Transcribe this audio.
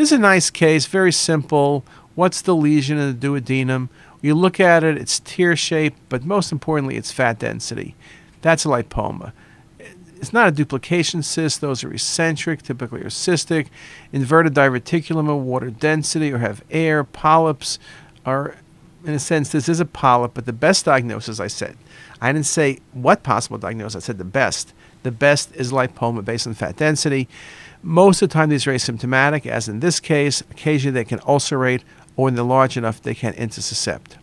This is a nice case, very simple. What's the lesion in the duodenum? You look at it, it's tear shaped, but most importantly, it's fat density. That's a lipoma. It's not a duplication cyst, those are eccentric, typically are cystic. Inverted diverticulum of water density or have air, polyps are, in a sense, this is a polyp, but the best diagnosis, I said, I didn't say what possible diagnosis, I said the best. The best is lipoma based on fat density. Most of the time, these are asymptomatic, as in this case. Occasionally, they can ulcerate, or when they're large enough, they can intussuscept.